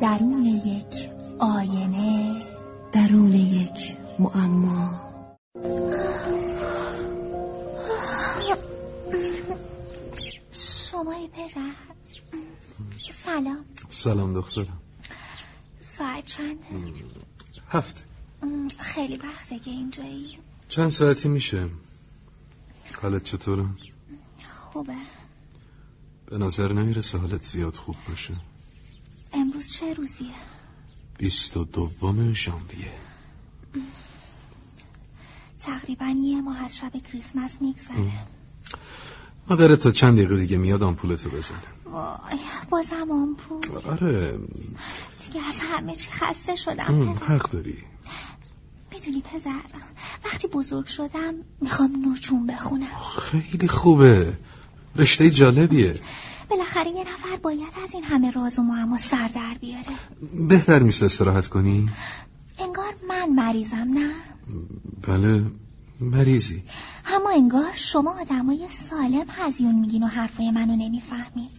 درون یک آینه. درون یک معما. شمای پدر سلام. سلام دخترم. ساعت چند؟ هفت. خیلی وقته که اینجایی. چند ساعتی میشه؟ حالت چطوره؟ خوبه. به نظر نمی‌رسه حالت زیاد خوب باشه. امروز چه روزیه؟ بیست و دوم ژانویه. تقریبا یه ماه از شب کریسمس میگذره. مادرت تا چند دقیقه دیگه میاد آمپولتو بزنه. وای بازم آمپول. آره. دیگه از همه چی خسته شدم. حق داری. می‌دونی پدر وقتی بزرگ شدم می‌خوام نوچون بخونم. خیلی خوبه. رشته جالبیه. بالاخره یه نفر باید از این همه راز و معما سر در بیاره. بهتر نیست استراحت کنی؟ انگار من مریضم نه؟ بله مریضی. اما انگار شما آدمای سالم هزیون میگین و حرفای منو نمی‌فهمین.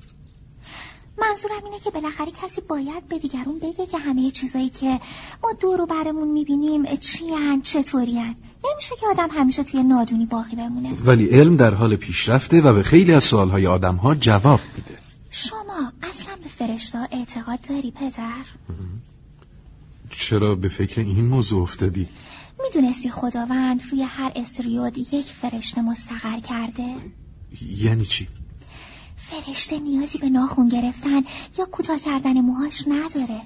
منظورم اینه که بالاخره کسی باید به دیگرون بگه که همه چیزایی که ما دور و برمون می‌بینیم چیان چطورین نمیشه که آدم همیشه توی نادونی باقی بمونه. ولی علم در حال پیشرفته و به خیلی از سوالهای آدمها جواب میده. شما اصلا به فرشته اعتقاد داری پدر؟ چرا به فکر این موضوع افتادی؟ می‌دونستی خداوند روی هر استریود یک فرشته مستقر کرده؟ یعنی چی؟ فرشته نیازی به ناخون گرفتن یا کوتاه کردن موهاش نداره.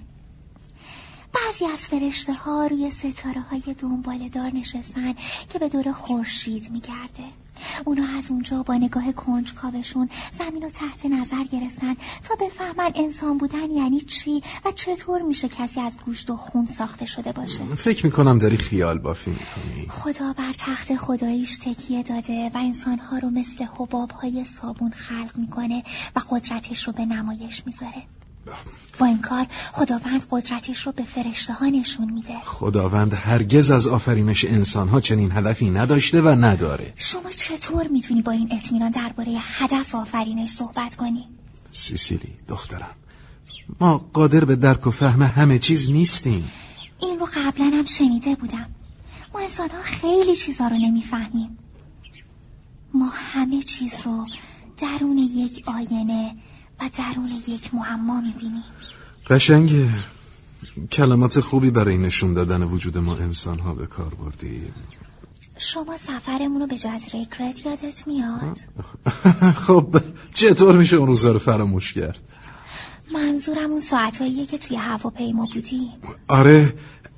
بعضی از فرشته ها روی ستاره های دنباله دار نشستن که به دور خورشید میگرده. اونا از اونجا با نگاه کنجکاوشون زمین رو تحت نظر گرفتن تا بفهمن انسان بودن یعنی چی و چطور میشه کسی از گوشت و خون ساخته شده باشه. فکر می‌کنم داری خیال بافی می‌کنی. خدا بر تخت خداییش تکیه داده و انسانها رو مثل حباب های صابون خلق می‌کنه و قدرتش رو به نمایش می‌ذاره. با این کار خداوند قدرتش رو به فرشته ها نشون میده. خداوند هرگز از آفرینش انسانها چنین هدفی نداشته و نداره. شما چطور می‌تونی با این اطمینان درباره هدف آفرینش صحبت کنی؟ سیسیلی دخترم ما قادر به درک و فهم همه چیز نیستیم. این رو قبلا هم شنیده بودم. ما انسان ها خیلی چیزا رو نمی‌فهمیم. ما همه چیز رو درون یک آینه و درون یک معما می‌بینیم قشنگه. کلمات خوبی برای نشون دادن وجود ما انسان ها به کار بردی شما سفرمون رو به جزیره کرت یادت میاد؟ خب چطور میشه اون روزا رو فراموش کرد؟ منظورم اون ساعتهاییه که توی هواپیما بودیم آره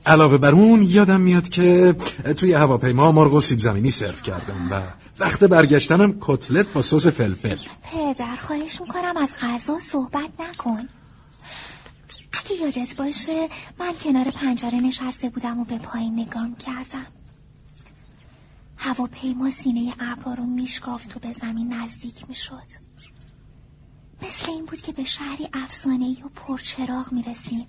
علاوه بر اون یادم میاد که توی هواپیما مرغ و سیب زمینی سرو کردم و وقت برگشتنم کتلت با سس فلفل. پدر خواهش می‌کنم از غذا صحبت نکن. اگه یادت باشه من کنار پنجره نشسته بودم و به پایین نگاه کردم. هواپیما سینه ابرا رو میشکافت و به زمین نزدیک می‌شد. مثل این بود که به شهری افسانه‌ای و پرچراغ می‌رسیم.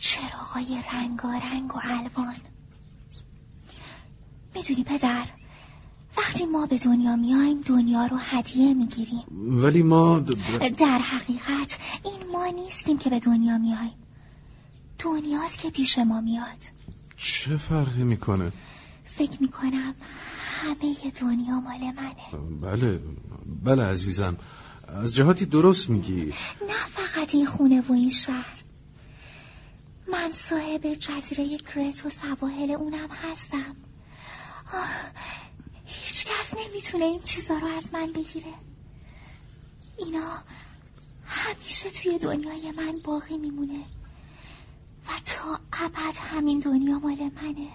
چراغای رنگارنگ و الوان. می‌دونی پدر وقتی ما به دنیا میایم دنیا رو هدیه می‌گیریم. ولی ما د- د- در حقیقت این ما نیستیم که به دنیا میایم. دنیاست که پیش ما میاد. چه فرقی می‌کنه؟ فکر می‌کنم همه دنیا مال منه. بله بله عزیزم. از جهاتی درست میگی. نه فقط این خونه و این شهر. من صاحب جزیره کرت و سواحل اونم هستم. آه، هیچ کس نمی‌تونه این چیزا رو از من بگیره. اینا همیشه توی دنیای من باقی میمونه. و تا ابد همین دنیا مال منه.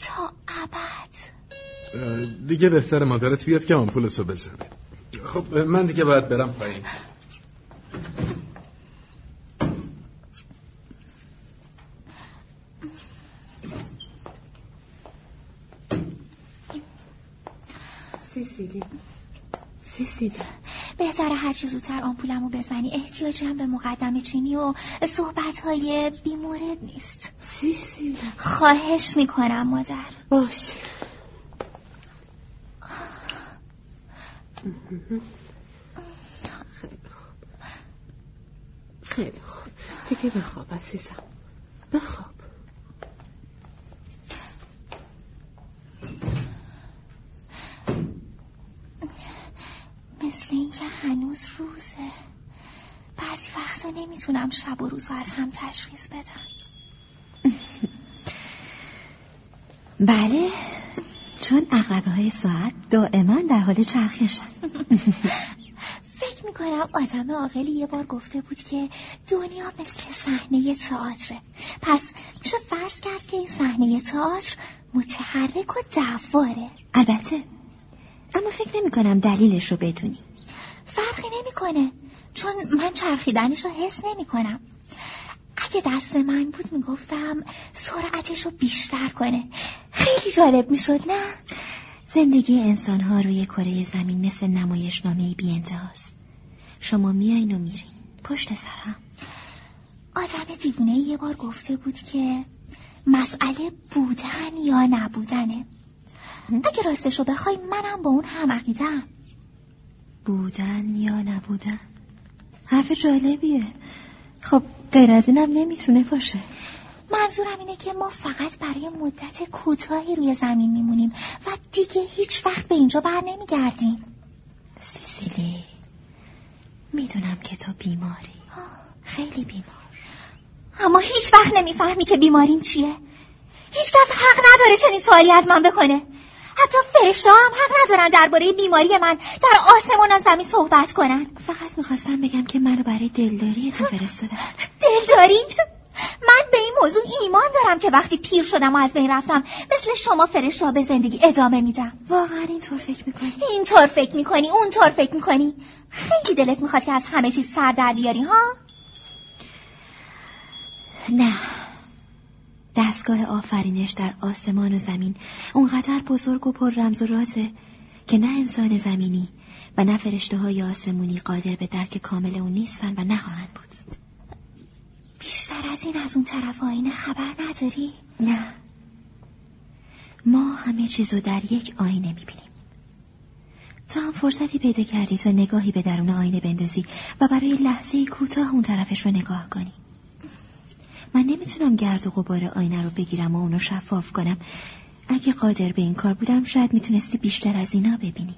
تا ابد. دیگه بهتر مادرت بیاد که آمپولتو بزنه. خب من دیگه باید برم پایین. سیسیلی سیسیلی بهتره هر چی زودتر آمپولم رو بزنی. احتیاجی هم به مقدم چینی و صحبت های بیمورد نیست. سیسیلی خواهش می‌کنم مادر. باشه خیلی خوب. دیگه بخواب عزیزم. بخواب مثل اینکه هنوز روزه بعضی وقتا نمی‌تونم شب و روز رو از هم تشخیص بدم. بله. چون اقربه های ساعت دائما در حال چرخشن. فکر می‌کنم آدم عاقلی یه بار گفته بود که دنیا مثل صحنه تئاتره. پس میشه فرض کرد که این صحنه تئاتر متحرک و دواره البته. اما فکر نمی کنم دلیلش رو بدونی. فرقی نمی‌کنه. چون من چرخیدنش رو حس نمی کنم اگه دست من بود می‌گفتم سرعتش رو بیشتر کنه. خیلی جالب می‌شد نه؟ زندگی انسان ها روی کره زمین مثل نمایشنامه بی است شما میایین و میرین. پشت سرم. آدم دیوونه یه بار گفته بود که مسئله بودن یا نبودنه. اگه راستشو بخوای منم با اون هم عقیدم بودن یا نبودن؟ حرف جالبیه. خب غیر از اینم نمی‌تونه باشه. منظورم اینه که ما فقط برای مدت کوتاهی روی زمین میمونیم و دیگه هیچ وقت به اینجا بر نمیگردیم. سیسیلی می‌دونم که تو بیماری. خیلی بیمار. اما هیچ وقت نمی‌فهمی که بیماریم چیه. هیچ کس حق نداره چنین سوالی از من بکنه. حتی فرشته هم حق ندارن درباره بیماری من در آسمان و زمین صحبت کنن فقط می‌خواستم بگم که منو برای دلداری تو فرستادن دلداری؟ من به این موضوع ایمان دارم که وقتی پیر شدم و از بین رفتم مثل شما فرشته به زندگی ادامه میدم واقعا اینطور فکر می‌کنی؟ اینطور فکر می‌کنی اونطور فکر می‌کنی خیلی دلت می‌خواد که از همه چیز سر در بیاری ها؟ نه دستگاه آفرینش در آسمان و زمین. اونقدر بزرگ و پر رمز و رازه که نه انسان زمینی و نه فرشته های آسمونی قادر به درک کامل اون نیستن و نخواهند بود. بیشتر از این از اون طرف آینه خبر نداری؟ نه. ما همه چیزو در یک آینه می‌بینیم. تا هم فرصتی پیدا کردی تا نگاهی به درون آینه بندازی و برای لحظه کوتاه اون طرفش رو نگاه کنی. من نمی‌تونم گرد و غبار آینه رو بگیرم و اونو شفاف کنم. اگه قادر به این کار بودم شاید می‌تونستی بیشتر از اینا ببینی.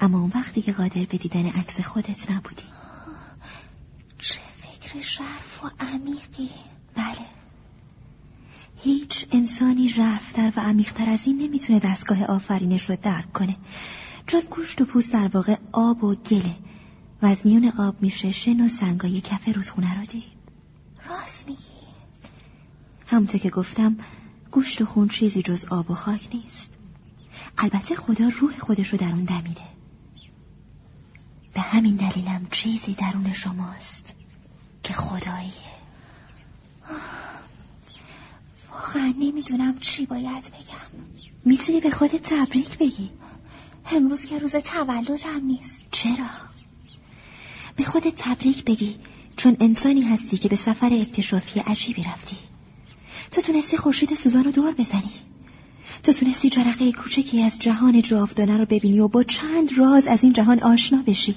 اما اون وقتی که قادر به دیدن عکس خودت نبودی. چه فکر ژرف و عمیقی. بله. هیچ انسانی ژرفتر و عمیقتر از این نمی‌تونه دستگاه آفرینش رو درک کنه. چون گوشت و پوست در واقع آب و گله. و از میون آب میشه شن و سنگای کف رودخونه رو دید. راست میگی. همونطور که گفتم گوشت و خون چیزی جز آب و خاک نیست. البته خدا روح خودش رو در اون دمیده. به همین دلیلم چیزی درون شماست که خداییه. واقعا نمی‌دونم چی باید بگم. می‌تونی به خودت تبریک بگی. امروز که روز تولدم نیست. چرا؟ به خودت تبریک بگی چون انسانی هستی که به سفر اکتشافی عجیبی رفتی. تو تونستی خورشید سوزان رو دور بزنی. تو تونستی جرقه کوچکی از جهان جاودانه رو ببینی و با چند راز از این جهان آشنا بشی.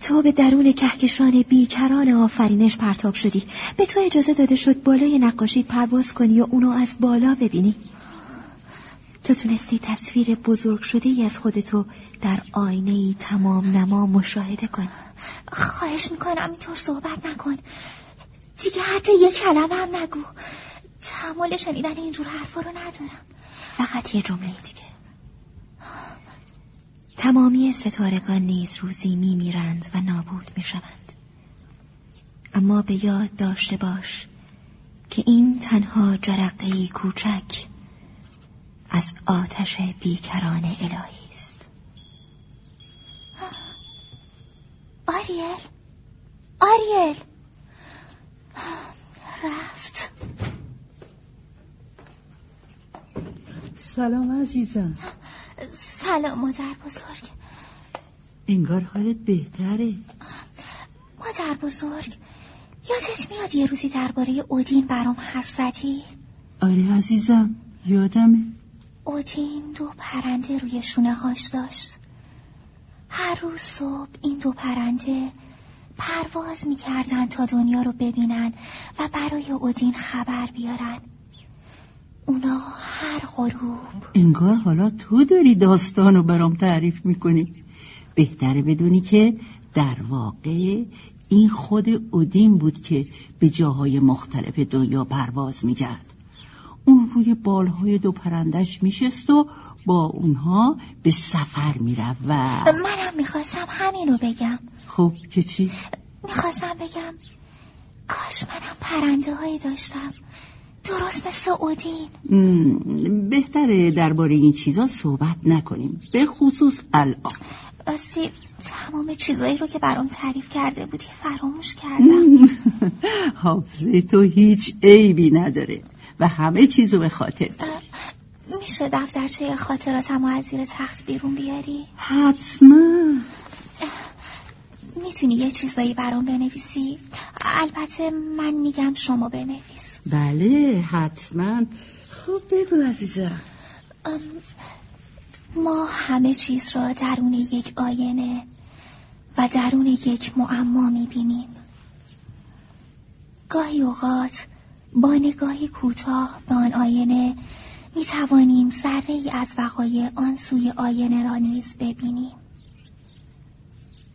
تو به درون کهکشان بیکران آفرینش پرتاب شدی. به تو اجازه داده شد بالای نقاشی پرواز کنی و اونو از بالا ببینی. تو تونستی تصویر بزرگ شده ای از خودتو در آینه ای تمام نما مشاهده کنی. خواهش می‌کنم اینطور صحبت نکن. دیگه حتی یک کلمه هم نگو. تحمل شنیدن اینجور حرفا رو ندارم. فقط یه جمله دیگه. تمامی ستارگان نیز روزی میمیرند و نابود می‌شوند. اما به یاد داشته باش که این تنها جرقه کوچک از آتش بیکران الهی است آریل. آریل. رفت. سلام عزیزم. سلام مادر بزرگ. انگار حالت بهتره. مادر بزرگ یادت میاد یه روزی درباره اودین برام حرف زدی؟ آره عزیزم یادمه. اودین دو پرنده روی شونه هاش داشت. هر روز صبح این دو پرنده پرواز می‌کردن تا دنیا رو ببینن و برای اودین خبر بیارن. اونا هر غروب انگار حالا تو داری داستان رو برام تعریف می‌کنی. بهتره بدونی که در واقع این خود اودین بود که به جاهای مختلف دنیا پرواز می‌کرد. اون روی بالهای دو پرندش میشست و با اونها به سفر می‌رفت و منم می‌خواستم همین رو بگم. خب که چی؟ می‌خواستم بگم کاش منم پرنده هایی داشتم. درست مثل اودین. بهتره درباره این چیزا صحبت نکنیم به خصوص الان. راستی تمام چیزایی رو که برام تعریف کرده بودی فراموش کردم. حافظه تو هیچ عیبی نداره و همه چیزو به خاطر داری. اه، میشه دفترچه خاطراتم از زیر تخت بیرون بیاری؟ حتما. می‌تونی یه چیزایی برام بنویسی؟ البته من میگم شما بنویس. بله حتما. خب بگو عزیزم. ما همه چیز را درون یک آینه و درون یک معما می‌بینیم. گاهی اوقات با نگاهی کوتاه به آن آینه می توانیم ذره ای از وقایع آن سوی آینه را نیز ببینیم.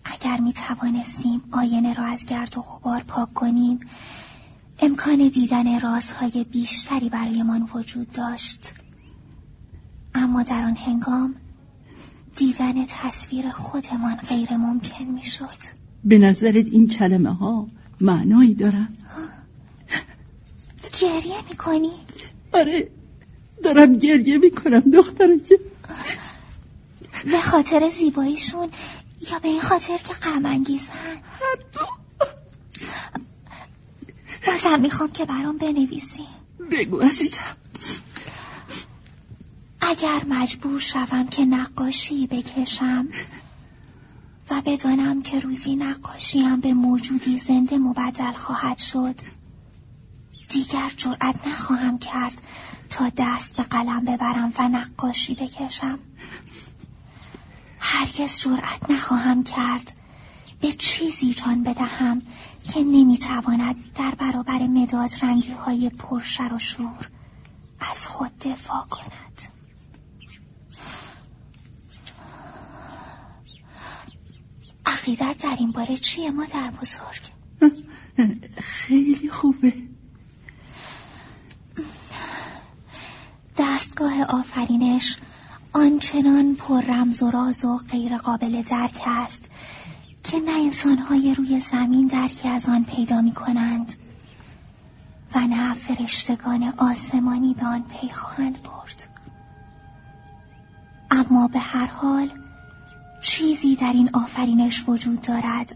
اگر می توانستیم آینه را از گرد و غبار پاک کنیم امکان دیدن رازهای بیشتری برایمان وجود داشت. اما در آن هنگام دیدن تصویر خودمان غیر ممکن می شد به نظرت این کلمه ها معنایی دارن؟ گریه می کنی؟ آره. دارم گریه می‌کنم دخترم که. به خاطر زیباییشون یا به این خاطر که غم انگیزن؟ بازم می‌خوام که برام بنویسی. بگو عزیزم. اگر مجبور شوم که نقاشی بکشم و بدانم که روزی نقاشیم به موجودی زنده مبدل خواهد شد دیگر جرأت نخواهم کرد تا دست به قلم ببرم و نقاشی بکشم. هرگز جرأت نخواهم کرد به چیزی جان بدهم که نمی‌تواند در برابر مداد رنگی های پرشر و شور از خود دفاع کند. عقیدت در این باره چیه مادر بزرگ؟ خیلی خوبه. دستگاه آفرینش آنچنان پر رمز و راز و غیر قابل درک است که نه انسانهای روی زمین درکی از آن پیدا می کنند و نه فرشتگان آسمانی به آن پی خواهند برد. اما به هر حال چیزی در این آفرینش وجود دارد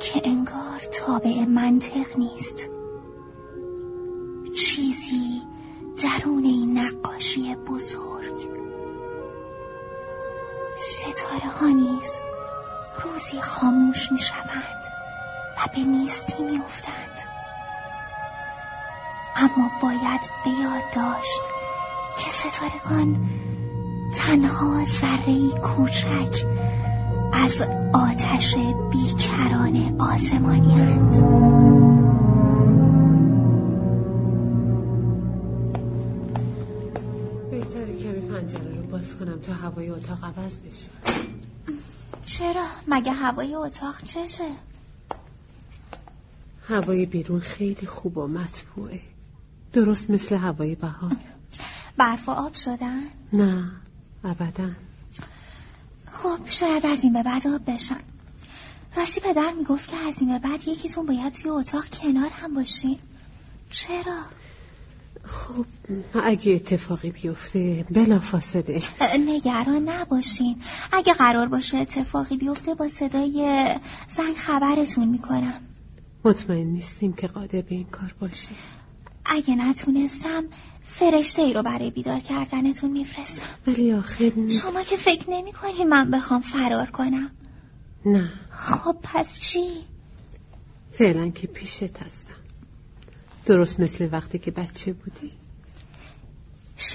که انگار تابع منطق نیست. چیزی درون این نقاشی بزرگ ستاره ها نیز روزی خاموش می شوند و به نیستی می افتند. اما باید به یاد داشت که ستارگان تنها ذره کوچک از آتش بیکران آسمانی هند. هوای اتاق عوض بشه چرا؟ مگه هوای اتاق چشه؟ هوای بیرون خیلی خوب و مطبوعه درست مثل هوای بهار برف و آب شدن؟ نه ابدا خب شاید از این به بعد آب بشن راستی پدر می‌گفت که از این به بعد یکیتون باید توی اتاق کنار هم باشین چرا؟ خب اگه اتفاقی بیفته بلا فاصله نگران نباشین. اگه قرار باشه اتفاقی بیفته با صدای زنگ خبرتون می‌کنم. مطمئن نیستیم که قادر به این کار باشیم اگه نتونستم فرشته ای رو برای بیدار کردنتون میفرستم. ولی آخر شما که فکر نمی من بخوام فرار کنم. نه. خب پس چی؟ فعلا که پیشت هستم درست مثل وقتی که بچه بودی؟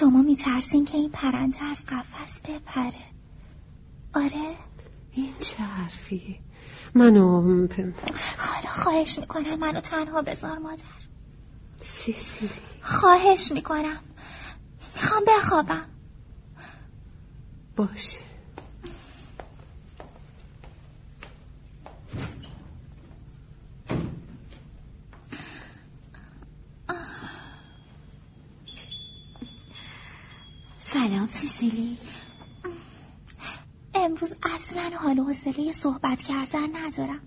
شما میترسین که این پرنده از قفس بپره. آره؟ این چه حرفیه؟ منو حالا خواهش می‌کنم منو تنها بذار مادر. سیسیلی خواهش می‌کنم. می‌خوام بخوابم. باشه. سلام سیسیلی امروز اصلا حال و حوصله صحبت کردن ندارم.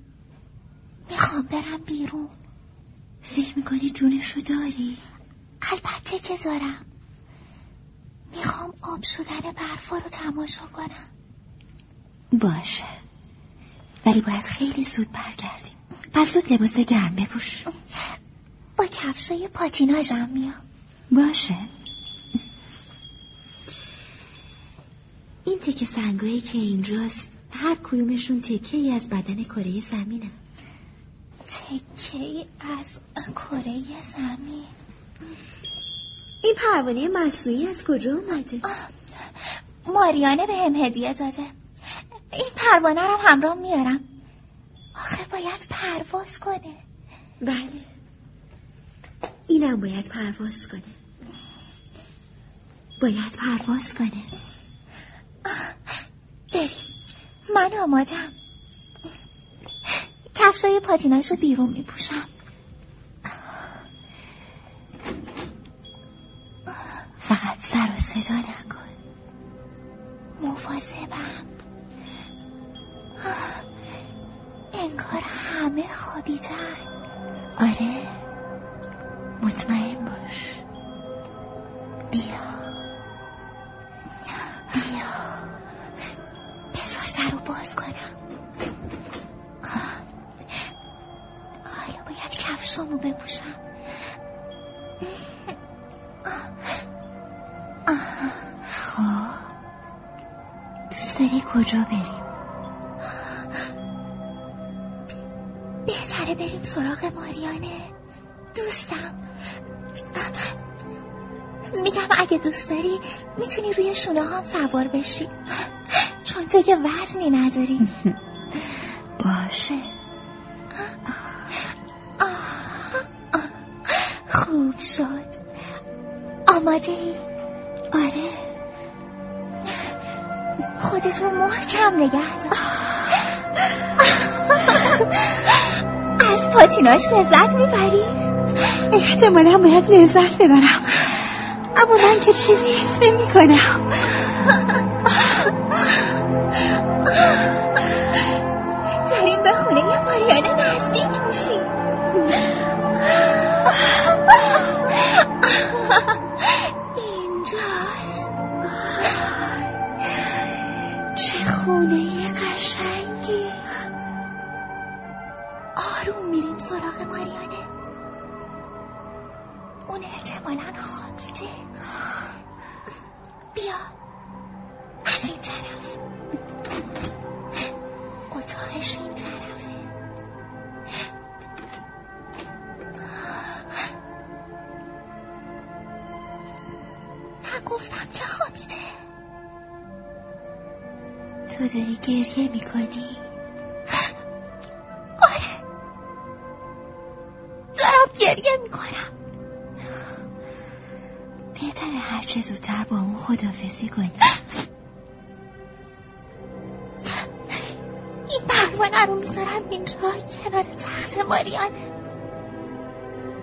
می‌خوام برم بیرون. فکر می‌کنی جونشو داری؟ البته که دارم. می‌خوام آب شدن برفا رو تماشا کنم. باشه. ولی باید خیلی زود برگردیم. پس زود لباس گرم بپوش. با کفشای پاتیناژم میام. باشه. این تکه سنگایی که اینجاست هر کدومشون تکه ای از بدن کره زمینه. تکه از کره زمین. این پروانه مصنوعی از کجا اومده؟ ماریانه به هم هدیه داده. این پروانه رو همراه میارم. آخه باید پرواز کنه. بله. اینم باید پرواز کنه. باید پرواز کنه. بریم من آمادم کفشای پاتیناش رو بیرون میپوشم فقط سر و صدا نکن مواظبم انگار همه خوابیدن آره مطمئن باش بیا بیا باز کنم. حالا باید کفشامو بپوشم؟ خب. دوست داری کجا بریم؟ بهتره بریم سراغ ماریانه. دوستم. میگم اگه دوست داری می‌تونی روی شونه هم سوار بشی. تو که وزنی نداری. باشه. خوب شد. آماده ای؟ آره. خودتو محکم نگه. از پاتیناش لذت می‌بری؟ احتمالا باید لذت ببرم. اما من که چیزی حس نمی رو می‌ذارم اینجا کنار تخت ماریانه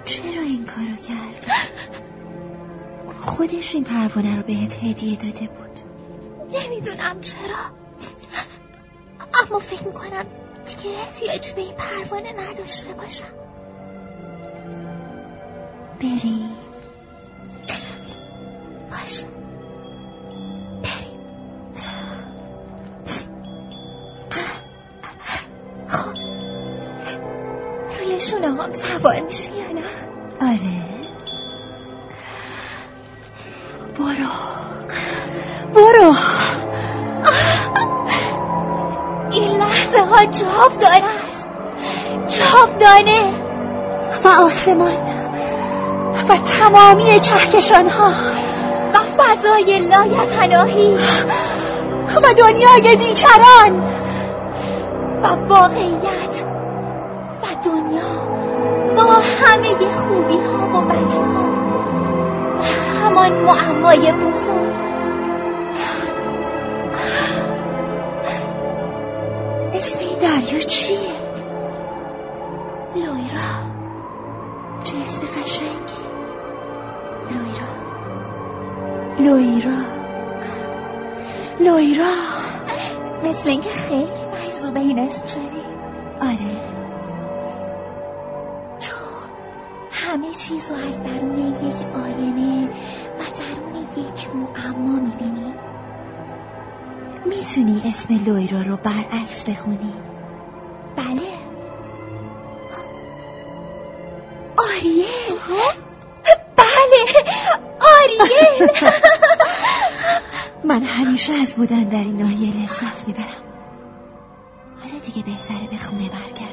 چرا این کارو کردی؟ خودش این پروانه رو بهت هدیه داده بود. نمی‌دونم چرا. اما فکر می‌کنم دیگه احتیاج به این پروانه نداشته باشم. بری. سوار میشه نه آره. برو. برو. این لحظه ها جاودانه است. جاودانه. و آسمان و تمامی کهکشان ها. و فضای لایتناهی. و دنیای دیگران و واقعیت. و دنیا. با همه خوبی ها و بدی ها همان معمای بزرگ اسم این دریا چیه؟ لویرا. چه اسم قشنگی لویرا. لویرا لویرا مثل اینکه خیلی مجذوب این اسم شدی آره. همه چیز رو از درون یک آینه و درون یک معما می‌بینی. می‌تونی اسم لویرا رو برعکس بخونی. بله. آریل بله. آریل من همیشه از بودن در این ناحیه لذت می‌برم. حالا دیگه بهتره به خونه برگردیم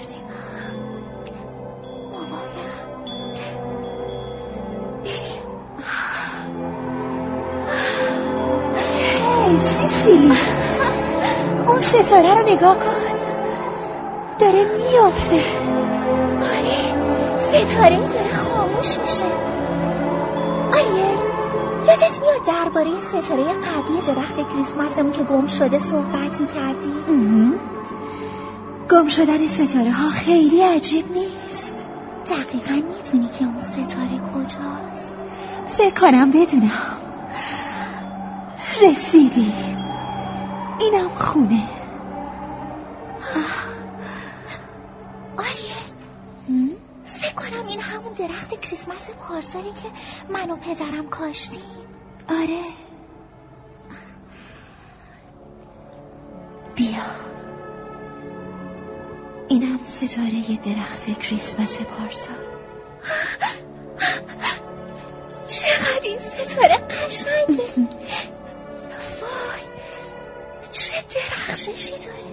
سیسیلی اون ستاره رو نگاه کن. داره میافته. آره. ستاره داره خاموش میشه. آریل یادت میاد درباره ستاره قبلی درخت کریسمسمون که گم شده صحبت می‌کردی؟ گم شدن ستاره ها خیلی عجیب نیست. دقیقا می‌دونی که اون ستاره کجاست؟ فکر کنم بدونم. رسیدی اینم خونه. آریل فکر کنم این همون درخت کریسمس پارسالی که من و پدرم کاشتیم. آره. بیا. اینم ستاره درخت کریسمس پارسا. چقدر این ستاره قشنگه. چه درخششی داره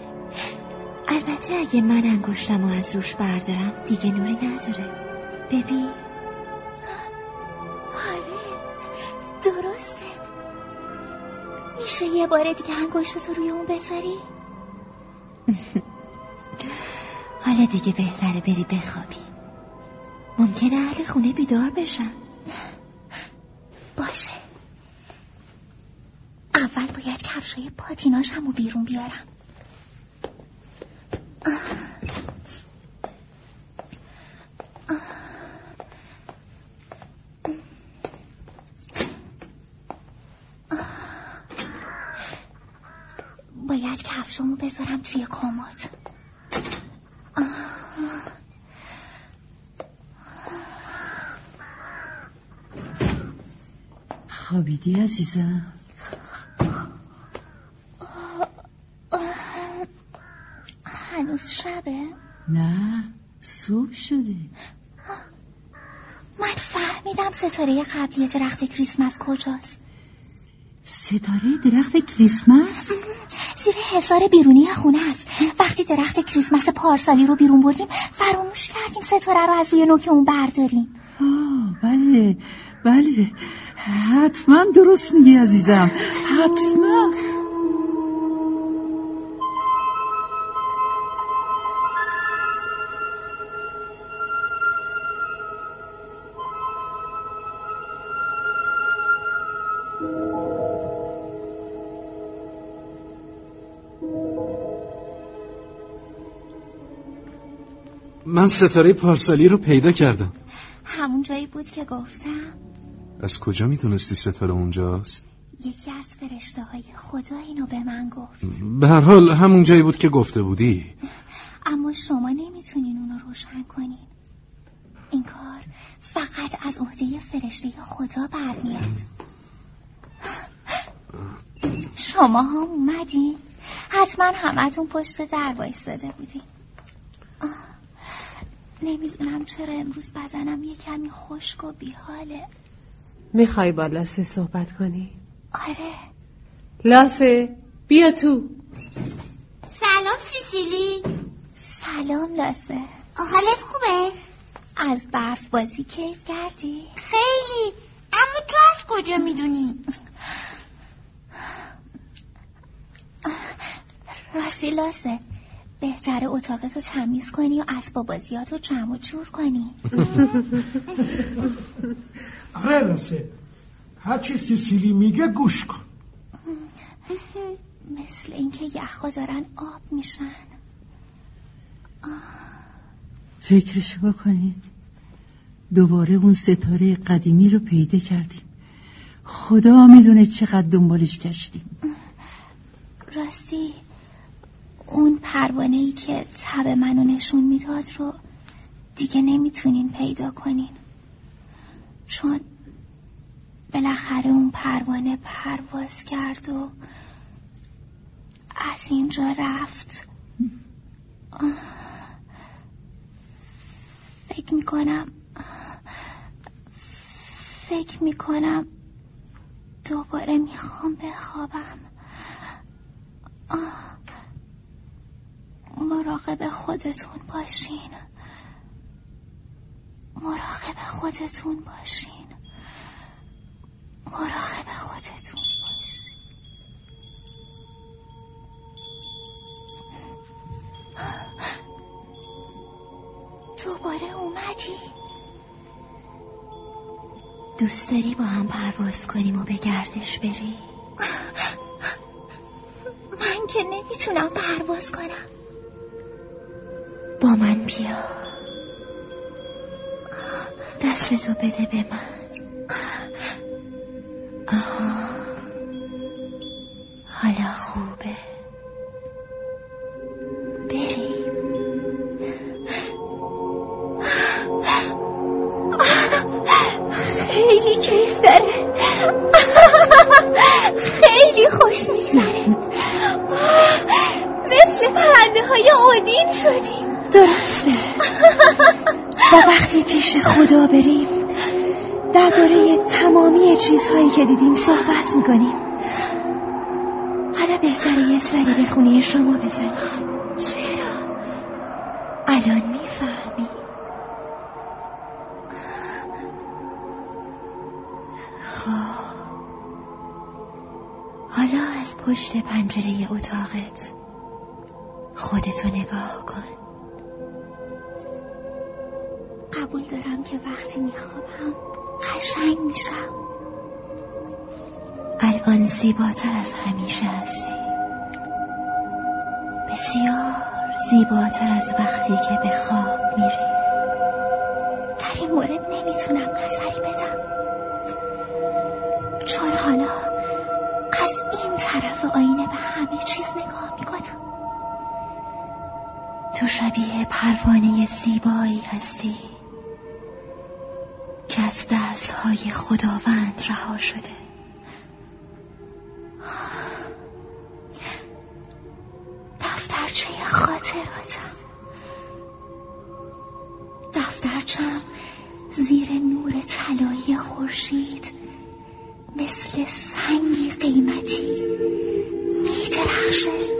البته اگه من انگشتم و از روش بردارم دیگه نوری نداره. ببین. آره درسته. میشه یه بار دیگه انگشتتو روی اون بذاری؟ حالا دیگه بهتره بری بخوابی. ممکنه اهل خونه بیدار بشن. باشه. کفشای پاتیناشم رو بیرون بیارم. باید کفشامو بذارم توی کمد. خوابیدی عزیزم؟ نه صبح شده. من فهمیدم ستاره قبلی درخت کریسمس کجاست. ستاره درخت کریسمس؟ زیر حصار بیرونی خونه است. وقتی درخت کریسمس پارسالی رو بیرون بردیم فراموش کردیم ستاره رو از روی نوک اون برداریم. آه بله بله. حتما درست میگی عزیزم. حتما. ستاره پارسالی رو پیدا کردم. همون جایی بود که گفتم. از کجا می‌دونستی ستاره اونجاست؟ یکی از فرشته های خدا اینو به من گفت. به هر حال همون جایی بود که گفته بودی. اما شما نمی‌تونین اونو روشن کنین. این کار فقط از عهده فرشته خدا برمیاد. شما هم اومدین؟ حتما همتون پشت در وایستاده بودین. آه، نمی‌دونم چرا امروز بدنم یه کمی خشک و بیحاله می‌خوای با لاسه صحبت کنی؟ آره لاسه بیا تو سلام سیسیلی سلام لاسه حالت خوبه؟ از برف بازی کیف کردی؟ خیلی اما تو از کجا می‌دونی؟ راستی لاسه بهتره اتاقتو تمیز کنی و اسباب بازیاتو جمع و جور کنی. آره راسه هر چی سیسیلی میگه گوش کن. مثل اینکه یخها دارن آب میشن. فکرش بکنید. دوباره اون ستاره قدیمی رو پیدا کردیم. خدا می‌دونه چقدر دنبالش گشتیم. راستی اون پروانه ای که تب منو نشون می‌داد رو دیگه نمی‌تونین پیدا کنین. چون بالاخره اون پروانه پرواز کرد و از اینجا رفت. فکر می‌کنم فکر می‌کنم دوباره می‌خوام بخوابم. مراقب خودتون باشین. مراقب خودتون باشین. مراقب خودتون باشین. دوباره اومدی؟ دوست داری با هم پرواز کنیم و به گردش بریم من بیا دستتو بده به من آها و وقتی پیش خدا بریم درباره تمامی چیزهایی که دیدیم صحبت می‌کنیم. حالا بهتره یه سری به خونه شما بزنیم. چرا؟ الان می‌فهمی. خب. حالا از پشت پنجره اتاقت خودتو نگاه کن. قبول دارم که وقتی میخوابم قشنگ میشم. الان زیباتر از همیشه هستی. بسیار زیباتر از وقتی که به خواب میری. در این مورد نمی‌تونم نظری بدم. چون حالا از این طرف آینه به همه چیز نگاه می‌کنم. تو شبیه پروانه زیبایی هستی. دستهای خداوند رها شده. دفترچه خاطراتم. دفترچم زیر نور طلایی خورشید مثل سنگی قیمتی میدرخشه.